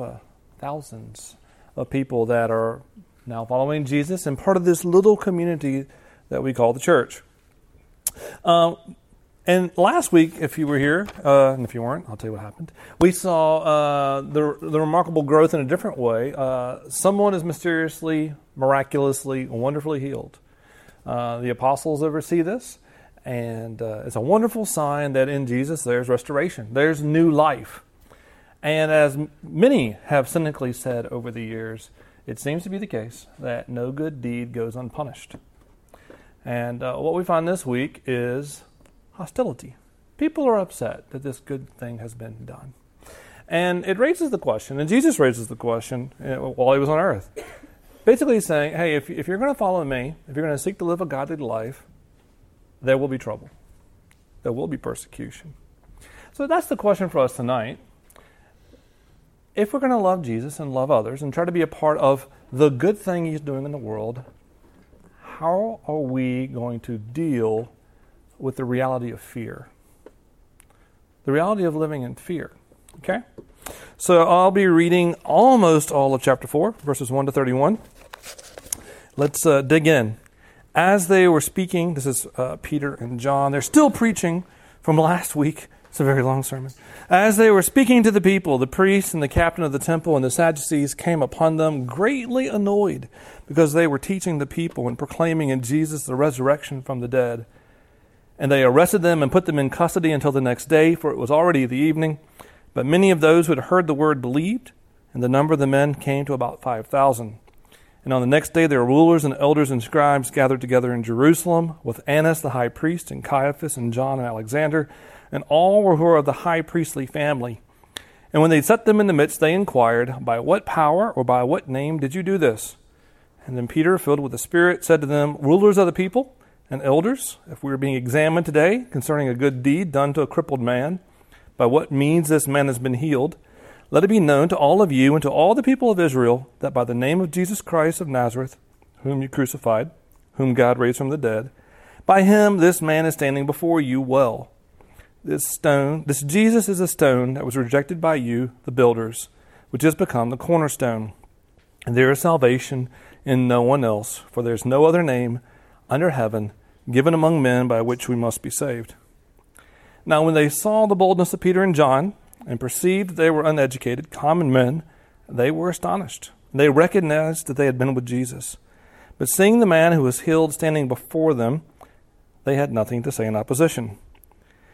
uh, thousands of people that are now following Jesus and part of this little community that we call the church. Um, and last week, if you were here, uh, and if you weren't, I'll tell you what happened. We saw uh, the, the remarkable growth in a different way. Uh, someone is mysteriously, miraculously, wonderfully healed. Uh, the apostles oversee this, and uh, it's a wonderful sign that in Jesus there's restoration, there's new life. And as many have cynically said over the years, it seems to be the case that no good deed goes unpunished. And uh, what we find this week is hostility. People are upset that this good thing has been done. And it raises the question, and Jesus raises the question uh, while he was on earth. Basically he's saying, hey, if, if you're going to follow me, if you're going to seek to live a godly life, there will be trouble. There will be persecution. So that's the question for us tonight. If we're going to love Jesus and love others and try to be a part of the good thing he's doing in the world, how are we going to deal with the reality of fear. The reality of living in fear. Okay? So I'll be reading almost all of chapter 4, verses 1 to 31. Let's uh, dig in. As they were speaking, this is uh, Peter and John, they're still preaching from last week. It's a very long sermon. As they were speaking to the people, the priests and the captain of the temple and the Sadducees came upon them, greatly annoyed, because they were teaching the people and proclaiming in Jesus the resurrection from the dead. And they arrested them and put them in custody until the next day, for it was already the evening. But many of those who had heard the word believed, and the number of the men came to about 5,000. And on the next day, their rulers and elders and scribes gathered together in Jerusalem with Annas the high priest, and Caiaphas, and John, and Alexander, and all were who were of the high priestly family. And when they set them in the midst, they inquired, By what power or by what name did you do this? And then Peter, filled with the Spirit, said to them, Rulers of the people, and elders, if we are being examined today concerning a good deed done to a crippled man, by what means this man has been healed, let it be known to all of you and to all the people of Israel that by the name of Jesus Christ of Nazareth, whom you crucified, whom God raised from the dead, by him this man is standing before you well. This stone, this Jesus is a stone that was rejected by you, the builders, which has become the cornerstone. And there is salvation in no one else, for there is no other name under heaven given among men by which we must be saved. Now, when they saw the boldness of Peter and John and perceived that they were uneducated, common men, they were astonished. They recognized that they had been with Jesus. But seeing the man who was healed standing before them, they had nothing to say in opposition.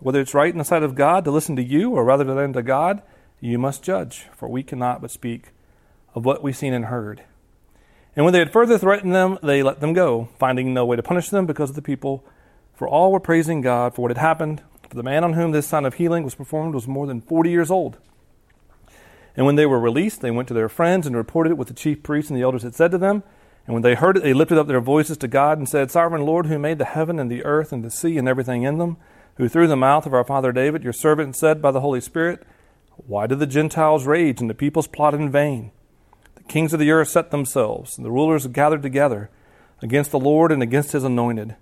Whether it's right in the sight of God to listen to you, or rather than to God, you must judge, for we cannot but speak of what we've seen and heard. And when they had further threatened them, they let them go, finding no way to punish them because of the people for all were praising God for what had happened. For the man on whom this sign of healing was performed was more than 40 years old. And when they were released, they went to their friends and reported it what the chief priests and the elders had said to them. And when they heard it, they lifted up their voices to God and said, Sovereign Lord, who made the heaven and the earth and the sea and everything in them, who through the mouth of our father David, your servant, said by the Holy Spirit, Why do the Gentiles rage and the peoples plot in vain? The kings of the earth set themselves, and the rulers gathered together against the Lord and against his anointed.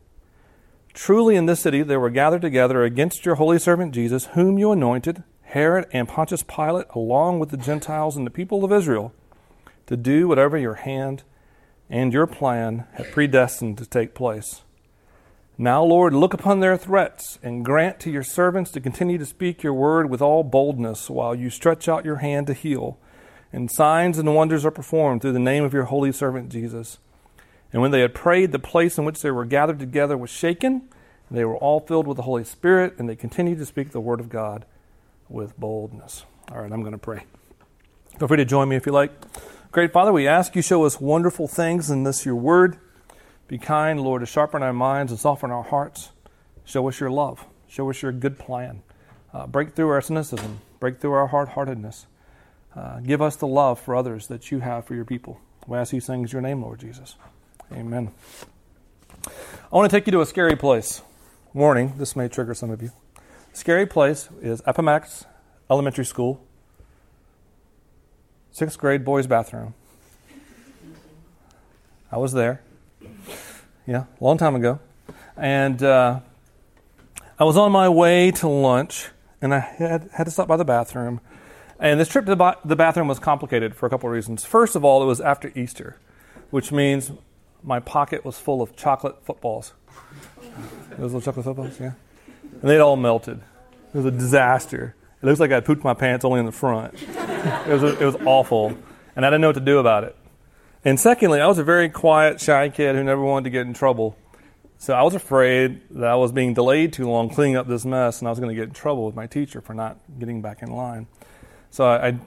Truly in this city they were gathered together against your holy servant Jesus, whom you anointed, Herod and Pontius Pilate, along with the Gentiles and the people of Israel, to do whatever your hand and your plan had predestined to take place. Now, Lord, look upon their threats and grant to your servants to continue to speak your word with all boldness while you stretch out your hand to heal, and signs and wonders are performed through the name of your holy servant Jesus. And when they had prayed, the place in which they were gathered together was shaken. And they were all filled with the Holy Spirit, and they continued to speak the word of God with boldness. All right, I'm going to pray. Feel free to join me if you like. Great Father, we ask you show us wonderful things in this your word. Be kind, Lord, to sharpen our minds and soften our hearts. Show us your love. Show us your good plan. Uh, break through our cynicism. Break through our hard heartedness. Uh, give us the love for others that you have for your people. We ask these things in your name, Lord Jesus. Amen. I want to take you to a scary place. Warning, this may trigger some of you. Scary place is Appomattox Elementary School, sixth grade boys' bathroom. I was there. Yeah, a long time ago. And uh, I was on my way to lunch, and I had, had to stop by the bathroom. And this trip to the bathroom was complicated for a couple of reasons. First of all, it was after Easter, which means my pocket was full of chocolate footballs. Those little chocolate footballs, yeah. And they'd all melted. It was a disaster. It looks like I pooped my pants only in the front. It was, it was awful. And I didn't know what to do about it. And secondly, I was a very quiet, shy kid who never wanted to get in trouble. So I was afraid that I was being delayed too long cleaning up this mess and I was going to get in trouble with my teacher for not getting back in line. So I, I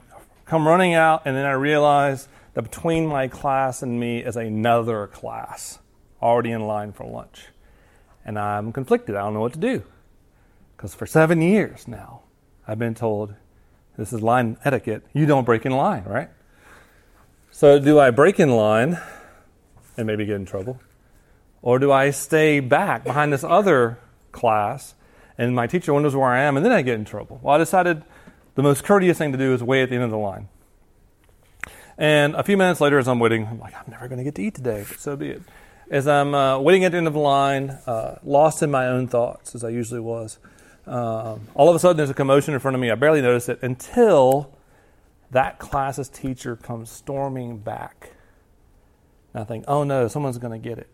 come running out, and then I realize that between my class and me is another class already in line for lunch. And I'm conflicted. I don't know what to do. Because for seven years now, I've been told this is line etiquette. You don't break in line, right? So, do I break in line and maybe get in trouble? Or do I stay back behind this other class and my teacher wonders where I am and then I get in trouble? Well, I decided the most courteous thing to do is wait at the end of the line. And a few minutes later, as I'm waiting, I'm like, I'm never going to get to eat today, but so be it. As I'm uh, waiting at the end of the line, uh, lost in my own thoughts, as I usually was, um, all of a sudden there's a commotion in front of me. I barely notice it until that class's teacher comes storming back. And I think, oh no, someone's going to get it.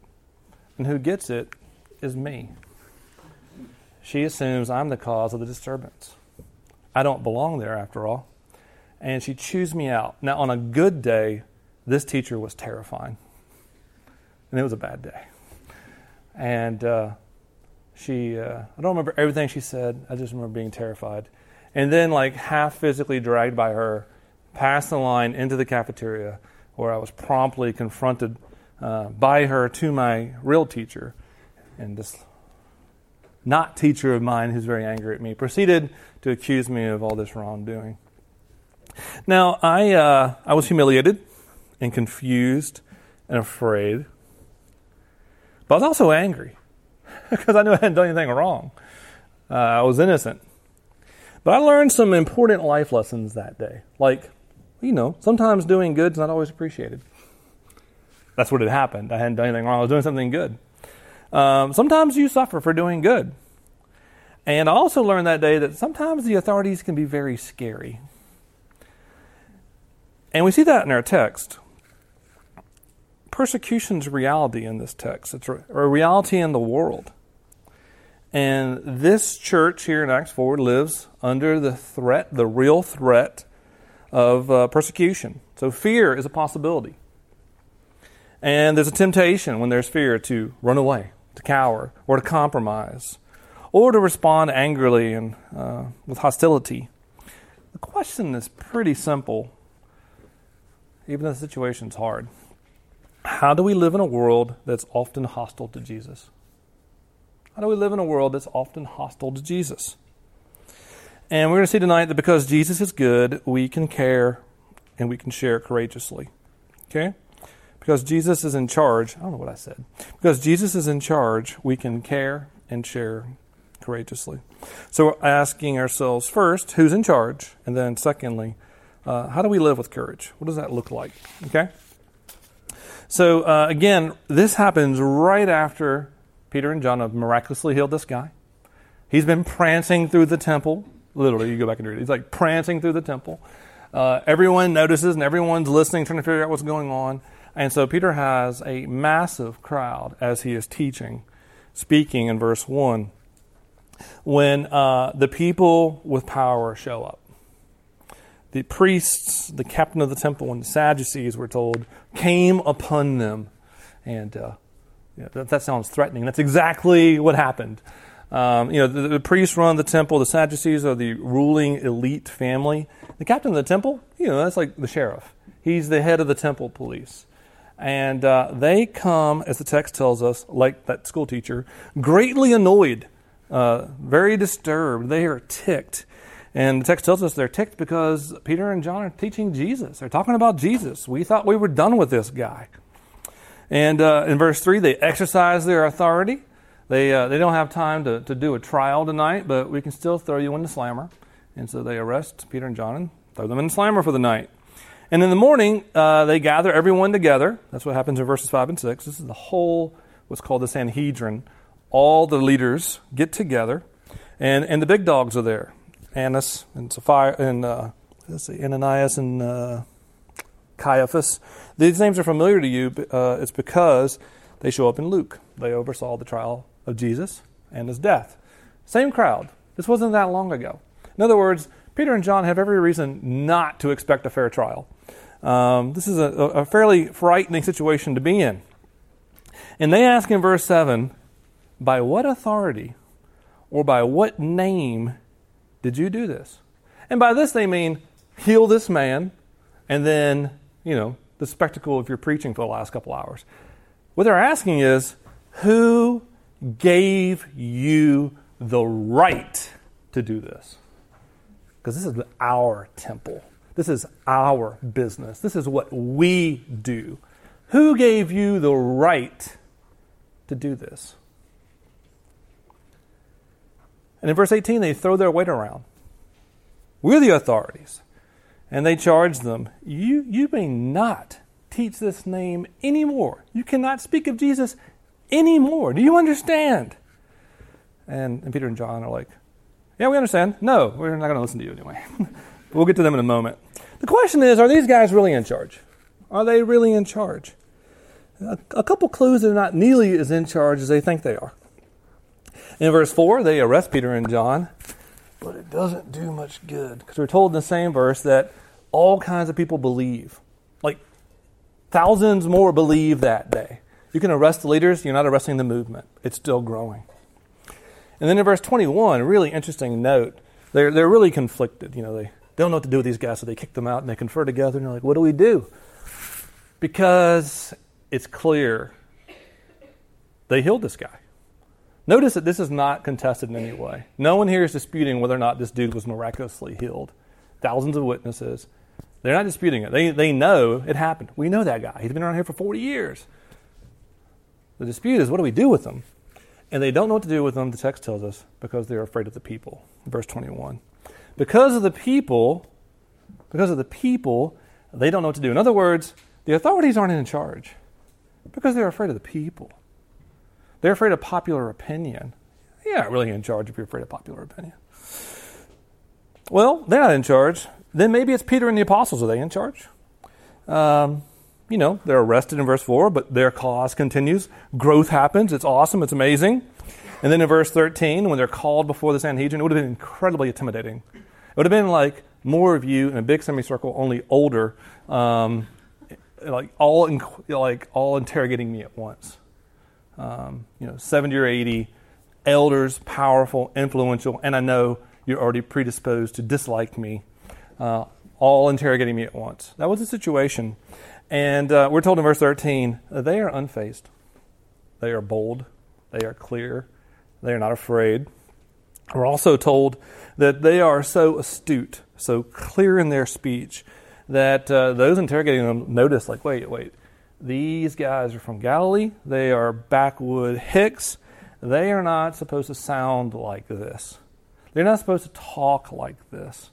And who gets it is me. She assumes I'm the cause of the disturbance. I don't belong there after all. And she chews me out. Now, on a good day, this teacher was terrifying. And it was a bad day. And uh, she, uh, I don't remember everything she said, I just remember being terrified. And then, like, half physically dragged by her past the line into the cafeteria where I was promptly confronted uh, by her to my real teacher. And this not teacher of mine who's very angry at me proceeded to accuse me of all this wrongdoing. Now, I, uh, I was humiliated and confused and afraid, but I was also angry because I knew I hadn't done anything wrong. Uh, I was innocent. But I learned some important life lessons that day. Like, you know, sometimes doing good is not always appreciated. That's what had happened. I hadn't done anything wrong. I was doing something good. Um, sometimes you suffer for doing good. And I also learned that day that sometimes the authorities can be very scary. And we see that in our text. Persecution's reality in this text. It's a reality in the world. And this church here in Acts 4 lives under the threat, the real threat of uh, persecution. So fear is a possibility. And there's a temptation when there's fear to run away, to cower, or to compromise, or to respond angrily and uh, with hostility. The question is pretty simple, even though the situation's hard. How do we live in a world that's often hostile to Jesus? How do we live in a world that's often hostile to Jesus? And we're going to see tonight that because Jesus is good, we can care and we can share courageously. Okay? Because Jesus is in charge, I don't know what I said. Because Jesus is in charge, we can care and share courageously. So we're asking ourselves first, who's in charge? And then secondly, uh, how do we live with courage? What does that look like? Okay? So uh, again, this happens right after Peter and John have miraculously healed this guy. He's been prancing through the temple Literally, you go back and read it. He's like prancing through the temple. Uh, everyone notices and everyone's listening, trying to figure out what's going on. And so Peter has a massive crowd as he is teaching, speaking in verse 1. When uh, the people with power show up, the priests, the captain of the temple, and the Sadducees, were told, came upon them. And uh, yeah, that, that sounds threatening. That's exactly what happened. Um, you know, the, the, priests run the temple. The Sadducees are the ruling elite family. The captain of the temple, you know, that's like the sheriff. He's the head of the temple police. And uh, they come, as the text tells us, like that school teacher, greatly annoyed, uh, very disturbed. They are ticked. And the text tells us they're ticked because Peter and John are teaching Jesus. They're talking about Jesus. We thought we were done with this guy. And uh, in verse 3, they exercise their authority. They, uh, they don't have time to, to do a trial tonight, but we can still throw you in the slammer. And so they arrest Peter and John and throw them in the slammer for the night. And in the morning, uh, they gather everyone together. That's what happens in verses 5 and 6. This is the whole, what's called the Sanhedrin. All the leaders get together, and, and the big dogs are there Annas and Sapphira, and uh, let's see, Ananias and uh, Caiaphas. These names are familiar to you. Uh, it's because they show up in Luke. They oversaw the trial of Jesus and his death. Same crowd. This wasn't that long ago. In other words, Peter and John have every reason not to expect a fair trial. Um, this is a, a fairly frightening situation to be in. And they ask in verse 7 By what authority or by what name did you do this? And by this they mean heal this man and then, you know, the spectacle of your preaching for the last couple hours. What they're asking is, who gave you the right to do this? Because this is our temple. This is our business. This is what we do. Who gave you the right to do this? And in verse 18, they throw their weight around. We're the authorities. And they charge them, you, you may not teach this name anymore. You cannot speak of Jesus anymore. Do you understand? And, and Peter and John are like, Yeah, we understand. No, we're not going to listen to you anyway. we'll get to them in a moment. The question is are these guys really in charge? Are they really in charge? A, a couple clues they're not nearly as in charge as they think they are. In verse 4, they arrest Peter and John, but it doesn't do much good because we're told in the same verse that all kinds of people believe. Like thousands more believe that day. You can arrest the leaders, you're not arresting the movement. It's still growing. And then in verse 21, a really interesting note. They're, they're really conflicted. You know, they don't know what to do with these guys, so they kick them out and they confer together and they're like, what do we do? Because it's clear they healed this guy. Notice that this is not contested in any way. No one here is disputing whether or not this dude was miraculously healed. Thousands of witnesses. They're not disputing it. They, they know it happened. We know that guy. He's been around here for 40 years. The dispute is what do we do with them? And they don't know what to do with them, the text tells us, because they're afraid of the people. Verse 21. Because of the people, because of the people, they don't know what to do. In other words, the authorities aren't in charge because they're afraid of the people. They're afraid of popular opinion. You're not really in charge if you're afraid of popular opinion. Well, they're not in charge. Then maybe it's Peter and the apostles. Are they in charge? Um, you know, they're arrested in verse 4, but their cause continues. Growth happens. It's awesome. It's amazing. And then in verse 13, when they're called before the Sanhedrin, it would have been incredibly intimidating. It would have been like more of you in a big semicircle, only older, um, like all like all interrogating me at once. Um, you know, 70 or 80 elders, powerful, influential, and I know you're already predisposed to dislike me, uh, all interrogating me at once. That was the situation. And uh, we're told in verse 13, they are unfazed. They are bold. They are clear. They are not afraid. We're also told that they are so astute, so clear in their speech, that uh, those interrogating them notice, like, wait, wait, these guys are from Galilee. They are backwood hicks. They are not supposed to sound like this. They're not supposed to talk like this.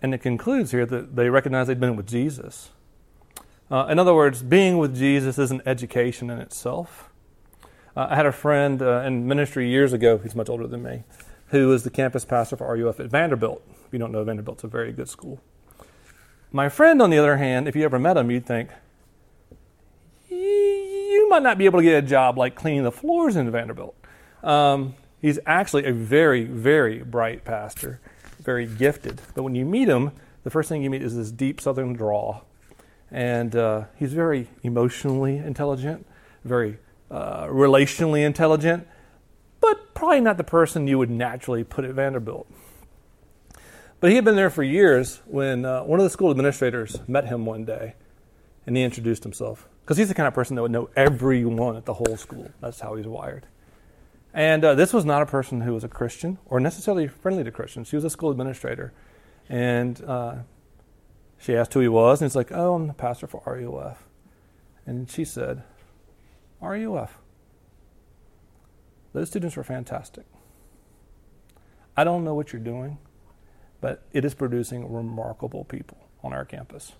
And it concludes here that they recognize they've been with Jesus. Uh, in other words, being with Jesus is an education in itself. Uh, I had a friend uh, in ministry years ago, he's much older than me, who was the campus pastor for RUF at Vanderbilt. If you don't know Vanderbilt, it's a very good school. My friend, on the other hand, if you ever met him, you'd think, you might not be able to get a job like cleaning the floors in Vanderbilt. Um, he's actually a very, very bright pastor, very gifted. But when you meet him, the first thing you meet is this deep southern drawl. And uh, he's very emotionally intelligent, very uh, relationally intelligent, but probably not the person you would naturally put at Vanderbilt. But he had been there for years when uh, one of the school administrators met him one day and he introduced himself. Because he's the kind of person that would know everyone at the whole school. That's how he's wired. And uh, this was not a person who was a Christian or necessarily friendly to Christians. She was a school administrator. And uh, she asked who he was, and he's like, Oh, I'm the pastor for RUF. And she said, RUF. Those students were fantastic. I don't know what you're doing, but it is producing remarkable people on our campus.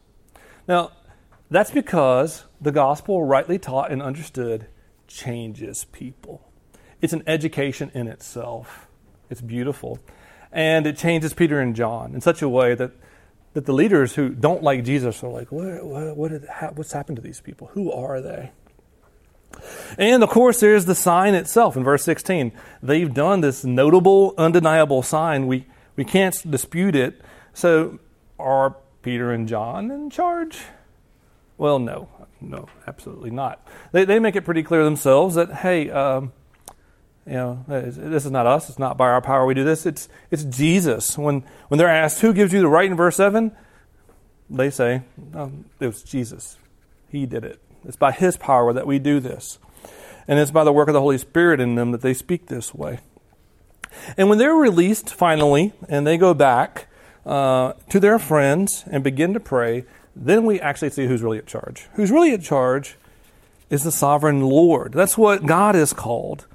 Now, that's because the gospel, rightly taught and understood, changes people. It's an education in itself. It's beautiful. And it changes Peter and John in such a way that, that the leaders who don't like Jesus are like, what, what, what did, what's happened to these people? Who are they? And of course, there's the sign itself in verse 16. They've done this notable, undeniable sign. We, we can't dispute it. So, are Peter and John in charge? Well, no, no, absolutely not. They, they make it pretty clear themselves that, hey, um, you know, this is not us. It's not by our power we do this. It's, it's Jesus. When, when they're asked, who gives you the right in verse 7? They say, oh, it was Jesus. He did it. It's by His power that we do this. And it's by the work of the Holy Spirit in them that they speak this way. And when they're released finally, and they go back uh, to their friends and begin to pray, then we actually see who's really in charge. Who's really in charge is the sovereign Lord. That's what God is called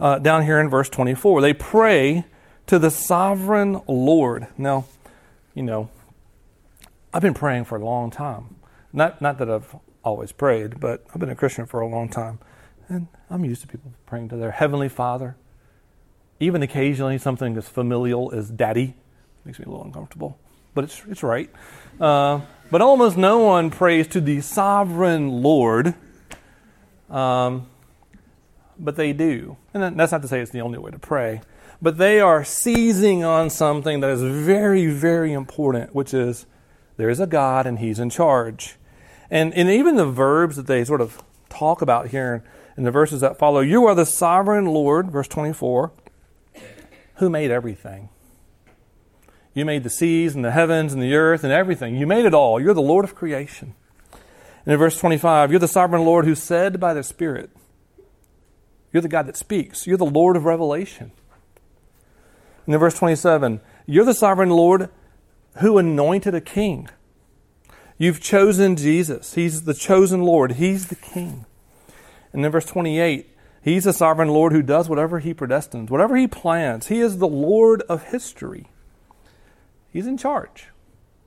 uh, down here in verse 24. They pray to the sovereign Lord. Now, you know, I've been praying for a long time. Not, not that I've always prayed, but I've been a Christian for a long time. And I'm used to people praying to their Heavenly Father. Even occasionally, something as familial as daddy makes me a little uncomfortable, but it's, it's right. Uh, but almost no one prays to the sovereign Lord, um, but they do. And that's not to say it's the only way to pray, but they are seizing on something that is very, very important, which is there is a God and He's in charge. And, and even the verbs that they sort of talk about here in the verses that follow you are the sovereign Lord, verse 24, who made everything. You made the seas and the heavens and the earth and everything. You made it all. You're the Lord of creation. And in verse 25, you're the sovereign Lord who said by the Spirit, You're the God that speaks. You're the Lord of revelation. And in verse 27, you're the sovereign Lord who anointed a king. You've chosen Jesus. He's the chosen Lord. He's the King. And in verse 28, He's the sovereign Lord who does whatever He predestines, whatever He plans. He is the Lord of history. He's in charge.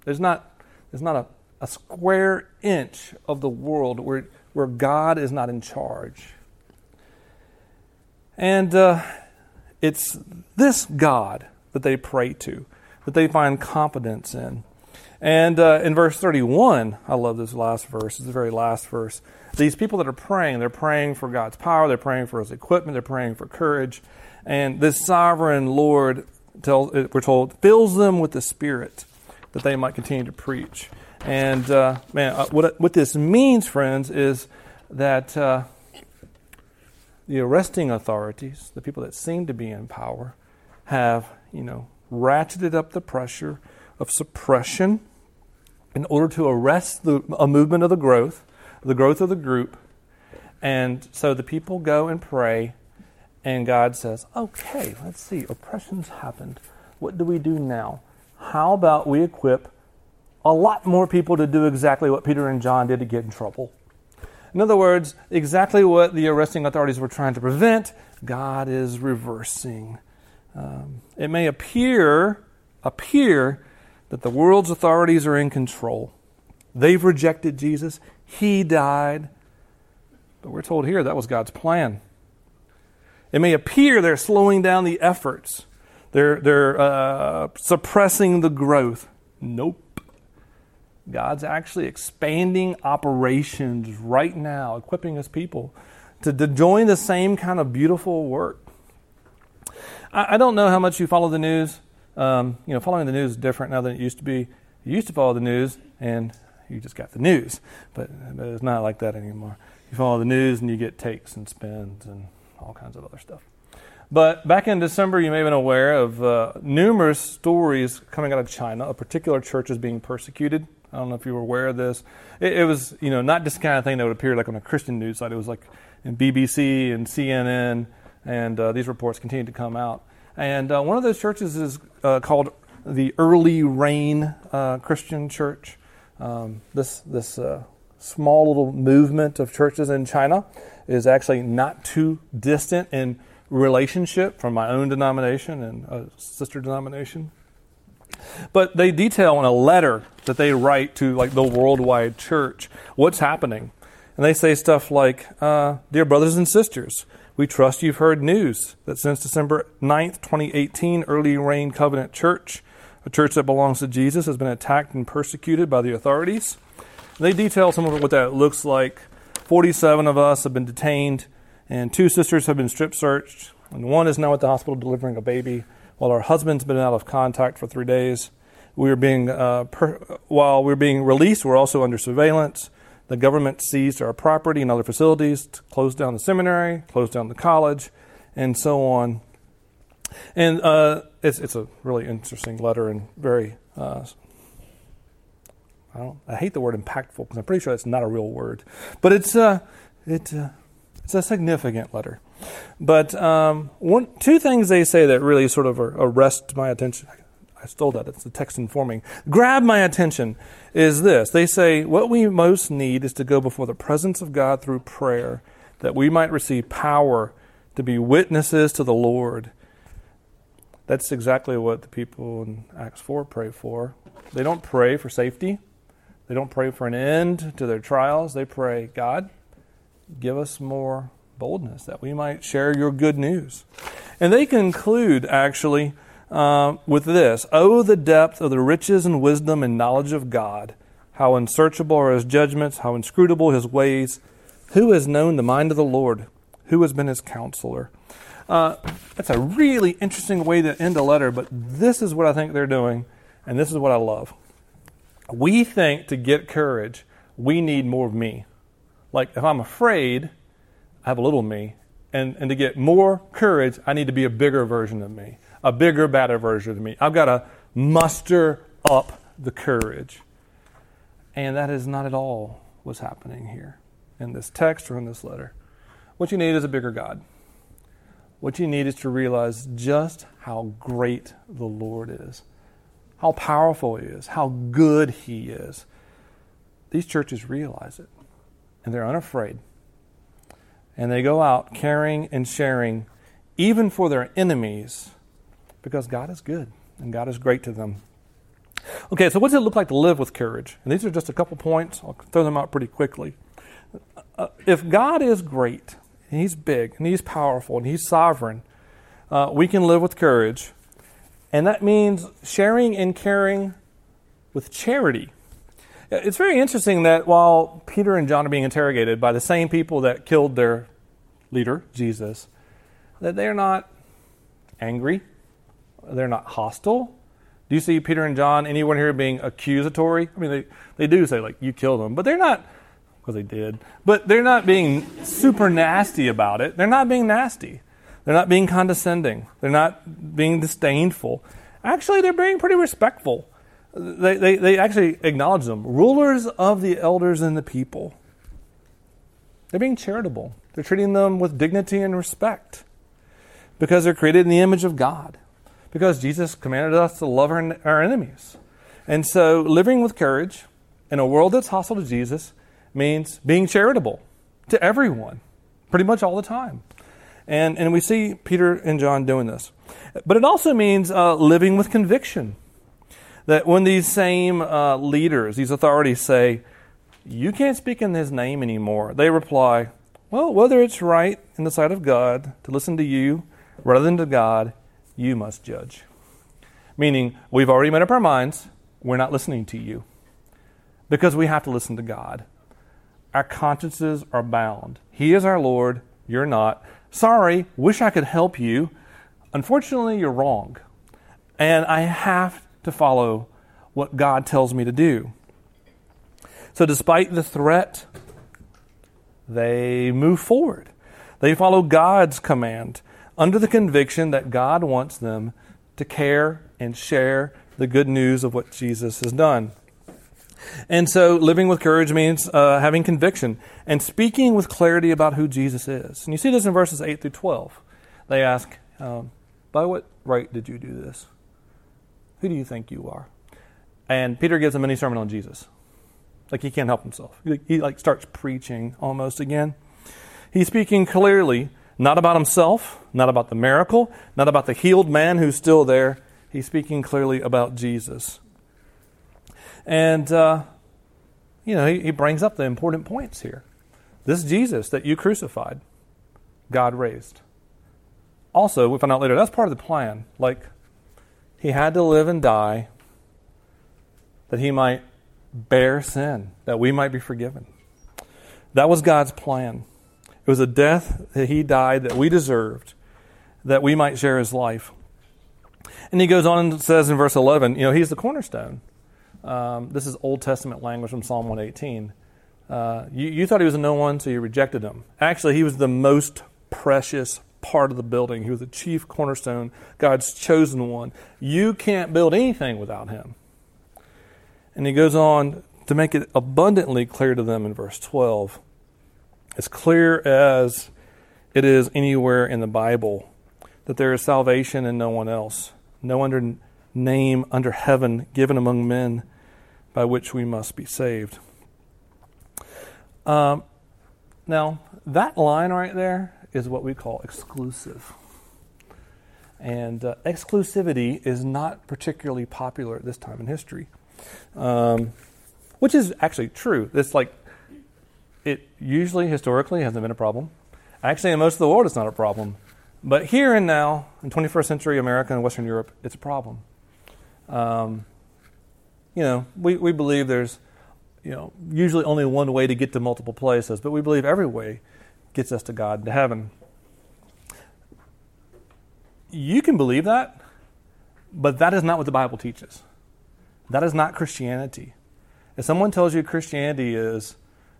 There's not, there's not a, a square inch of the world where, where God is not in charge. And uh, it's this God that they pray to, that they find confidence in. And uh, in verse 31, I love this last verse. It's the very last verse. These people that are praying, they're praying for God's power, they're praying for His equipment, they're praying for courage. And this sovereign Lord, tells, we're told, fills them with the Spirit that they might continue to preach. And uh, man, uh, what, what this means, friends, is that uh, the arresting authorities, the people that seem to be in power, have, you know, ratcheted up the pressure of suppression in order to arrest the, a movement of the growth, the growth of the group. And so the people go and pray, and God says, okay, let's see, oppression's happened. What do we do now? How about we equip a lot more people to do exactly what Peter and John did to get in trouble? In other words, exactly what the arresting authorities were trying to prevent, God is reversing. Um, it may appear appear that the world's authorities are in control. They've rejected Jesus, He died. But we're told here that was God's plan. It may appear they're slowing down the efforts, they're, they're uh, suppressing the growth. Nope. God's actually expanding operations right now, equipping His people to, to join the same kind of beautiful work. I, I don't know how much you follow the news. Um, you know, following the news is different now than it used to be. You used to follow the news and you just got the news, but, but it's not like that anymore. You follow the news and you get takes and spins and all kinds of other stuff. But back in December, you may have been aware of uh, numerous stories coming out of China. A particular church is being persecuted. I don't know if you were aware of this. It, it was, you know, not just kind of thing that would appear like on a Christian news site. It was like in BBC and CNN And uh, these reports continued to come out. And uh, one of those churches is uh, called the Early Rain uh, Christian Church. Um, this this uh, small little movement of churches in China is actually not too distant in relationship from my own denomination and a sister denomination. But they detail in a letter that they write to like the worldwide church what's happening. And they say stuff like, uh, Dear brothers and sisters, we trust you've heard news that since December 9th, 2018, Early Rain Covenant Church, a church that belongs to Jesus, has been attacked and persecuted by the authorities. They detail some of what that looks like. 47 of us have been detained, and two sisters have been strip searched, and one is now at the hospital delivering a baby, while our husband's been out of contact for three days. We are being, uh, per, while we're being released, we're also under surveillance. The government seized our property and other facilities, closed down the seminary, closed down the college, and so on. And uh, it's, it's a really interesting letter and very, uh, I, don't, I hate the word impactful because I'm pretty sure that's not a real word. But it's, uh, it, uh, it's a significant letter. But um, one, two things they say that really sort of arrest my attention. I stole that. It's the text informing. Grab my attention is this. They say, What we most need is to go before the presence of God through prayer, that we might receive power to be witnesses to the Lord. That's exactly what the people in Acts 4 pray for. They don't pray for safety, they don't pray for an end to their trials. They pray, God, give us more boldness that we might share your good news. And they conclude, actually, uh, with this Oh, the depth of the riches and wisdom and knowledge of God! How unsearchable are his judgments, how inscrutable his ways! Who has known the mind of the Lord? Who has been his counselor? Uh, that's a really interesting way to end a letter, but this is what I think they're doing, and this is what I love. We think to get courage, we need more of me. Like, if I'm afraid, I have a little me, and, and to get more courage, I need to be a bigger version of me a bigger, better version of me. I've got to muster up the courage. And that is not at all what's happening here in this text or in this letter. What you need is a bigger God. What you need is to realize just how great the Lord is, how powerful He is, how good He is. These churches realize it, and they're unafraid. And they go out caring and sharing, even for their enemies, because God is good and God is great to them. Okay, so what does it look like to live with courage? And these are just a couple points. I'll throw them out pretty quickly. Uh, if God is great, and He's big, and He's powerful, and He's sovereign, uh, we can live with courage. And that means sharing and caring with charity. It's very interesting that while Peter and John are being interrogated by the same people that killed their leader, Jesus, that they're not angry, they're not hostile. Do you see Peter and John, anyone here being accusatory? I mean, they, they do say, like, you killed them, but they're not, because they did, but they're not being super nasty about it. They're not being nasty. They're not being condescending. They're not being disdainful. Actually, they're being pretty respectful. They, they, they actually acknowledge them. Rulers of the elders and the people. They're being charitable. They're treating them with dignity and respect because they're created in the image of God because Jesus commanded us to love our, our enemies. And so, living with courage in a world that's hostile to Jesus means being charitable to everyone, pretty much all the time. And, and we see Peter and John doing this. But it also means uh, living with conviction. That when these same uh, leaders, these authorities say, You can't speak in his name anymore, they reply, Well, whether it's right in the sight of God to listen to you rather than to God, you must judge. Meaning, we've already made up our minds, we're not listening to you because we have to listen to God. Our consciences are bound. He is our Lord, you're not. Sorry, wish I could help you. Unfortunately, you're wrong. And I have to follow what God tells me to do. So, despite the threat, they move forward. They follow God's command under the conviction that God wants them to care and share the good news of what Jesus has done. And so, living with courage means uh, having conviction and speaking with clarity about who Jesus is. And you see this in verses 8 through 12. they ask, um, By what right did you do this? Who do you think you are? And Peter gives a mini sermon on Jesus. Like he can't help himself. He, he like starts preaching almost again. He's speaking clearly, not about himself, not about the miracle, not about the healed man who's still there. He's speaking clearly about Jesus. And, uh, you know, he, he brings up the important points here. This Jesus that you crucified, God raised. Also, we find out later, that's part of the plan. Like, he had to live and die that he might bear sin, that we might be forgiven. That was God's plan. It was a death that he died that we deserved, that we might share his life. And he goes on and says in verse 11, you know, he's the cornerstone. Um, this is Old Testament language from Psalm 118. Uh, you, you thought he was a no one, so you rejected him. Actually, he was the most precious part of the building. He was the chief cornerstone, God's chosen one. You can't build anything without him. And he goes on to make it abundantly clear to them in verse 12. As clear as it is anywhere in the Bible that there is salvation in no one else, no other name under heaven given among men by which we must be saved. Um, now, that line right there is what we call exclusive. And uh, exclusivity is not particularly popular at this time in history, um, which is actually true. It's like it usually historically hasn't been a problem. Actually, in most of the world, it's not a problem. But here and now, in 21st century America and Western Europe, it's a problem. Um, you know, we, we believe there's, you know, usually only one way to get to multiple places, but we believe every way gets us to God, and to heaven. You can believe that, but that is not what the Bible teaches. That is not Christianity. If someone tells you Christianity is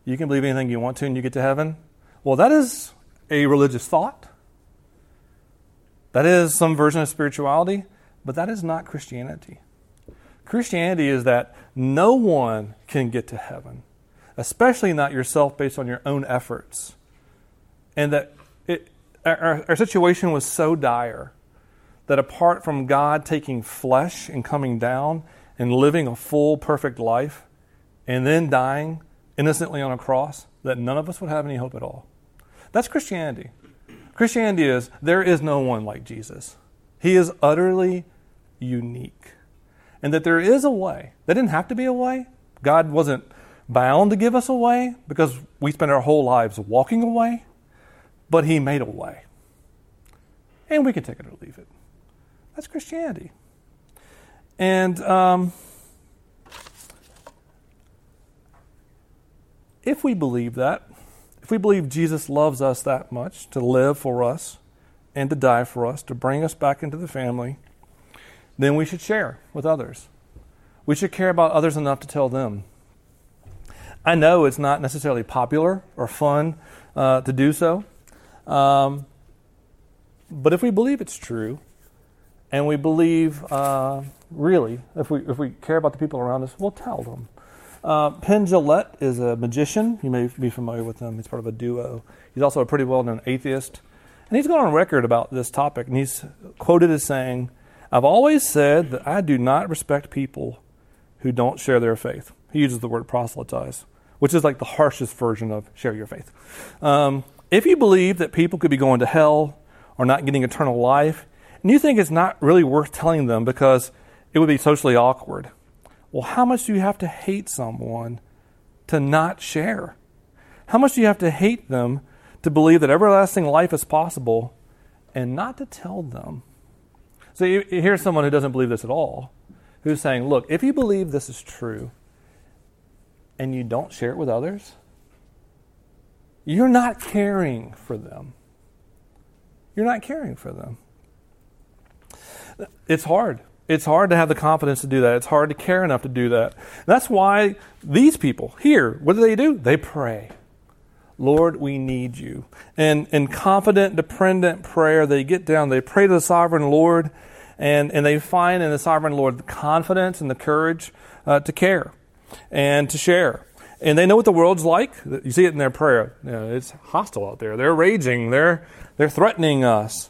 you can believe anything you want to and you get to heaven, well, that is a religious thought. That is some version of spirituality, but that is not Christianity. Christianity is that no one can get to heaven, especially not yourself based on your own efforts. And that it, our, our situation was so dire that apart from God taking flesh and coming down and living a full, perfect life, and then dying innocently on a cross, that none of us would have any hope at all. That's Christianity. Christianity is there is no one like Jesus. He is utterly unique. And that there is a way. There didn't have to be a way. God wasn't bound to give us a way because we spend our whole lives walking away, but He made a way. And we can take it or leave it. That's Christianity. And um, if we believe that, if we believe Jesus loves us that much to live for us and to die for us, to bring us back into the family, then we should share with others. We should care about others enough to tell them. I know it's not necessarily popular or fun uh, to do so, um, but if we believe it's true, and we believe uh, really, if we if we care about the people around us, we'll tell them. Uh, Penn Jillette is a magician. You may be familiar with him. He's part of a duo. He's also a pretty well known atheist. And he's gone on record about this topic, and he's quoted as saying, I've always said that I do not respect people who don't share their faith. He uses the word proselytize, which is like the harshest version of share your faith. Um, if you believe that people could be going to hell or not getting eternal life, and you think it's not really worth telling them because it would be socially awkward, well, how much do you have to hate someone to not share? How much do you have to hate them to believe that everlasting life is possible and not to tell them? So you, here's someone who doesn't believe this at all, who's saying, look, if you believe this is true and you don't share it with others, you're not caring for them. You're not caring for them. It's hard. It's hard to have the confidence to do that. It's hard to care enough to do that. That's why these people here, what do they do? They pray. Lord, we need you. And in confident, dependent prayer, they get down, they pray to the sovereign Lord, and, and they find in the sovereign Lord the confidence and the courage uh, to care and to share. And they know what the world's like. You see it in their prayer. You know, it's hostile out there. They're raging. They're, they're threatening us.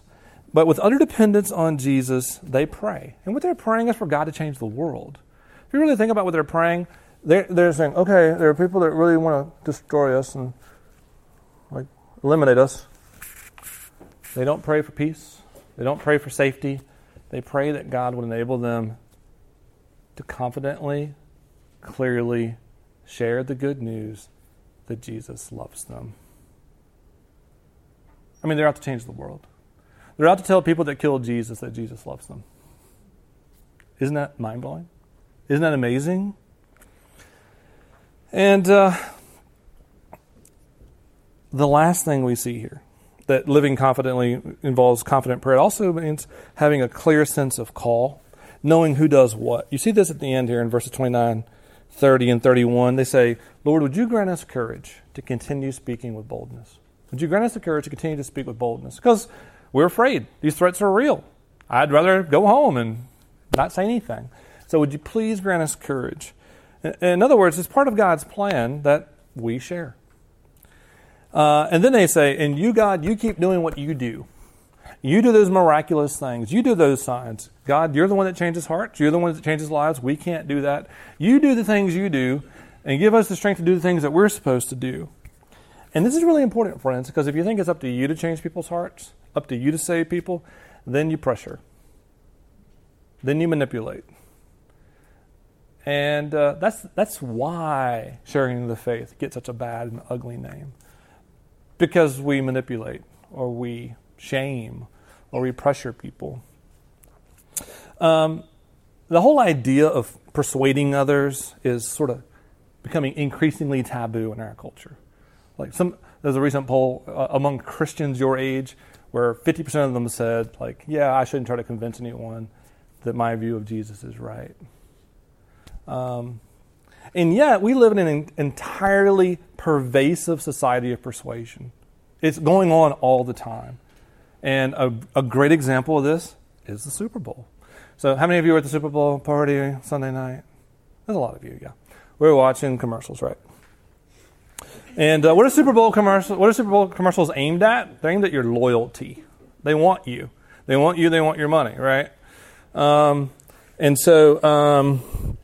But with utter dependence on Jesus, they pray. And what they're praying is for God to change the world. If you really think about what they're praying, they're, they're saying, okay, there are people that really want to destroy us and like eliminate us. They don't pray for peace. They don't pray for safety. They pray that God would enable them to confidently, clearly share the good news that Jesus loves them. I mean, they're out to change the world. They're out to tell people that killed Jesus that Jesus loves them. Isn't that mind blowing? Isn't that amazing? And uh, the last thing we see here that living confidently involves confident prayer. It also means having a clear sense of call, knowing who does what. You see this at the end here in verses 29, 30, and 31. They say, Lord, would you grant us courage to continue speaking with boldness? Would you grant us the courage to continue to speak with boldness? Because we're afraid. These threats are real. I'd rather go home and not say anything. So would you please grant us courage? In other words, it's part of God's plan that we share. Uh, and then they say, and you, God, you keep doing what you do. You do those miraculous things. You do those signs. God, you're the one that changes hearts. You're the one that changes lives. We can't do that. You do the things you do and give us the strength to do the things that we're supposed to do. And this is really important, friends, because if you think it's up to you to change people's hearts, up to you to save people, then you pressure. Then you manipulate. And uh, that's, that's why sharing the faith gets such a bad and ugly name because we manipulate or we shame or we pressure people. Um, the whole idea of persuading others is sort of becoming increasingly taboo in our culture. Like some, there's a recent poll uh, among Christians your age where 50% of them said, like, yeah, I shouldn't try to convince anyone that my view of Jesus is right. Um, and yet, we live in an entirely pervasive society of persuasion. It's going on all the time. And a, a great example of this is the Super Bowl. So, how many of you were at the Super Bowl party Sunday night? There's a lot of you, yeah. We were watching commercials, right? And uh, what are Super Bowl commercials? What are Super Bowl commercials aimed at? They're aimed at your loyalty. They want you. They want you. They want your money, right? Um, and so, um,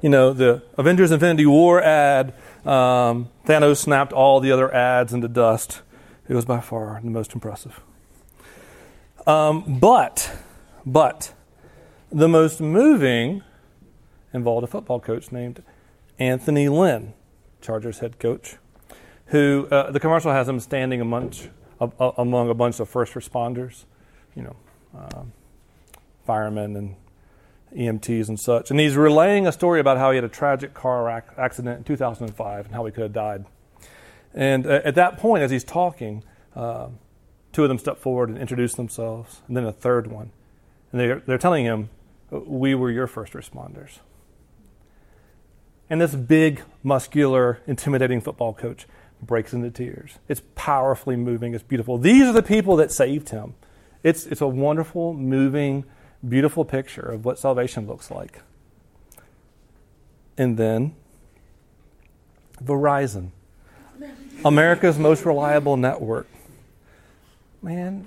you know, the Avengers Infinity War ad, um, Thanos snapped all the other ads into dust. It was by far the most impressive. Um, but, but, the most moving involved a football coach named Anthony Lynn, Chargers head coach, who uh, the commercial has him standing amongst, uh, among a bunch of first responders, you know, um, firemen and EMTs and such. And he's relaying a story about how he had a tragic car accident in 2005 and how he could have died. And uh, at that point, as he's talking, uh, two of them step forward and introduce themselves, and then a third one. And they're, they're telling him, We were your first responders. And this big, muscular, intimidating football coach breaks into tears. It's powerfully moving, it's beautiful. These are the people that saved him. It's, it's a wonderful, moving, beautiful picture of what salvation looks like. And then Verizon, America's most reliable network. Man,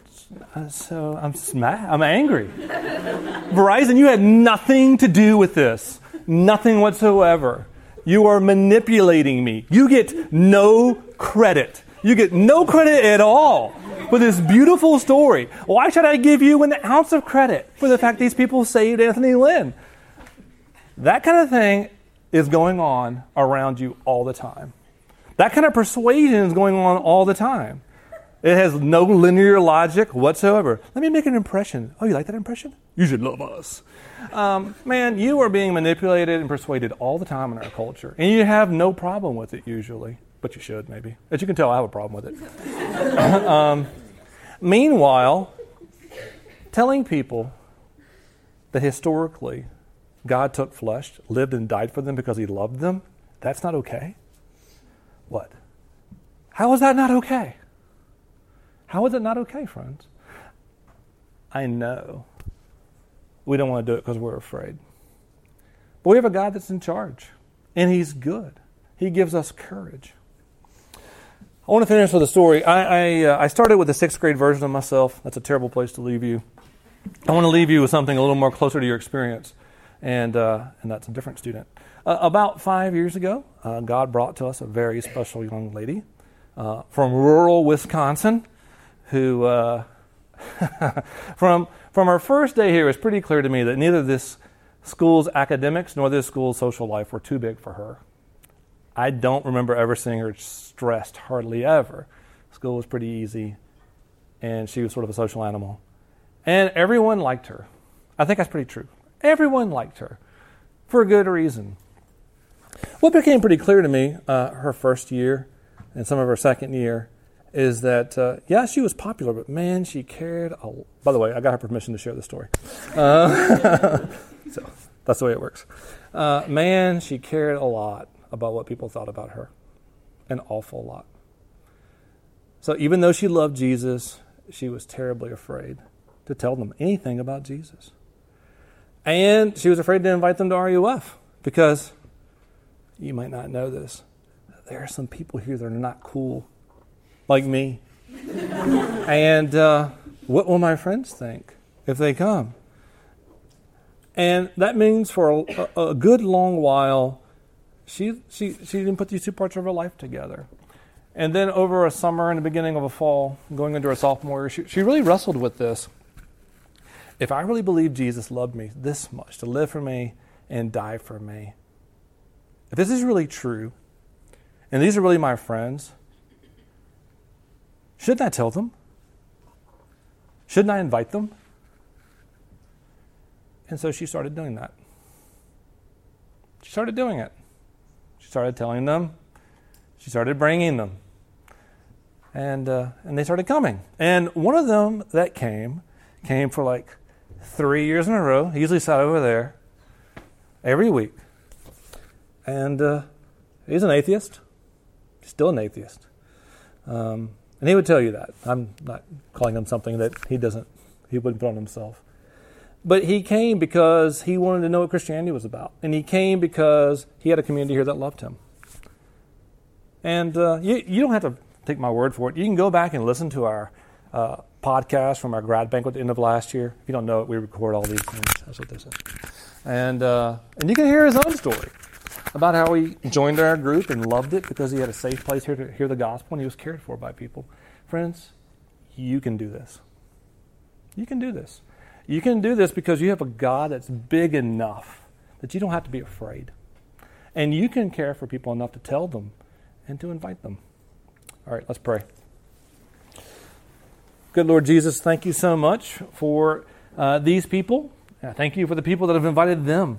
uh, so I'm mad. I'm angry. Verizon, you had nothing to do with this. Nothing whatsoever. You are manipulating me. You get no credit. You get no credit at all for this beautiful story. Why should I give you an ounce of credit for the fact these people saved Anthony Lynn? That kind of thing is going on around you all the time. That kind of persuasion is going on all the time. It has no linear logic whatsoever. Let me make an impression. Oh, you like that impression? You should love us. Um, man, you are being manipulated and persuaded all the time in our culture, and you have no problem with it usually but you should maybe. As you can tell, I have a problem with it. um, meanwhile, telling people that historically God took flesh, lived and died for them because he loved them, that's not okay. What? How is that not okay? How is it not okay, friends? I know we don't want to do it because we're afraid. But we have a God that's in charge, and He's good. He gives us courage. I want to finish with a story. I I, uh, I started with the sixth grade version of myself. That's a terrible place to leave you. I want to leave you with something a little more closer to your experience, and uh, and that's a different student. Uh, about five years ago, uh, God brought to us a very special young lady uh, from rural Wisconsin, who uh, from from our first day here, was pretty clear to me that neither this school's academics nor this school's social life were too big for her. I don't remember ever seeing her stressed, hardly ever. School was pretty easy, and she was sort of a social animal. And everyone liked her. I think that's pretty true. Everyone liked her for a good reason. What became pretty clear to me uh, her first year and some of her second year is that, uh, yeah, she was popular, but man, she cared. A, by the way, I got her permission to share the story. Uh, so that's the way it works. Uh, man, she cared a lot about what people thought about her, an awful lot. So even though she loved Jesus, she was terribly afraid to tell them anything about Jesus. And she was afraid to invite them to RUF because you might not know this. There are some people here that are not cool, like me. and uh, what will my friends think if they come? And that means for a, a, good long while, she, she, she didn't put these two parts of her life together. And then over a summer and the beginning of a fall, going into her sophomore year, she, she really wrestled with this if I really believe Jesus loved me this much, to live for me and die for me, if this is really true, and these are really my friends, shouldn't I tell them? Shouldn't I invite them? And so she started doing that. She started doing it. She started telling them. She started bringing them. And, uh, and they started coming. And one of them that came, came for like three years in a row. He usually sat over there every week. And uh, he's an atheist, still an atheist. Um, and he would tell you that. I'm not calling him something that he doesn't, he wouldn't put on himself. But he came because he wanted to know what Christianity was about. And he came because he had a community here that loved him. And uh, you, you don't have to take my word for it. You can go back and listen to our uh, podcast from our grad banquet at the end of last year. If you don't know it, we record all these things. That's what this is. And, uh, and you can hear his own story about how he joined our group and loved it because he had a safe place here to hear the gospel and he was cared for by people. Friends, you can do this. You can do this. You can do this because you have a God that's big enough that you don't have to be afraid. And you can care for people enough to tell them and to invite them. All right, let's pray. Good Lord Jesus, thank you so much for uh, these people. Uh, thank you for the people that have invited them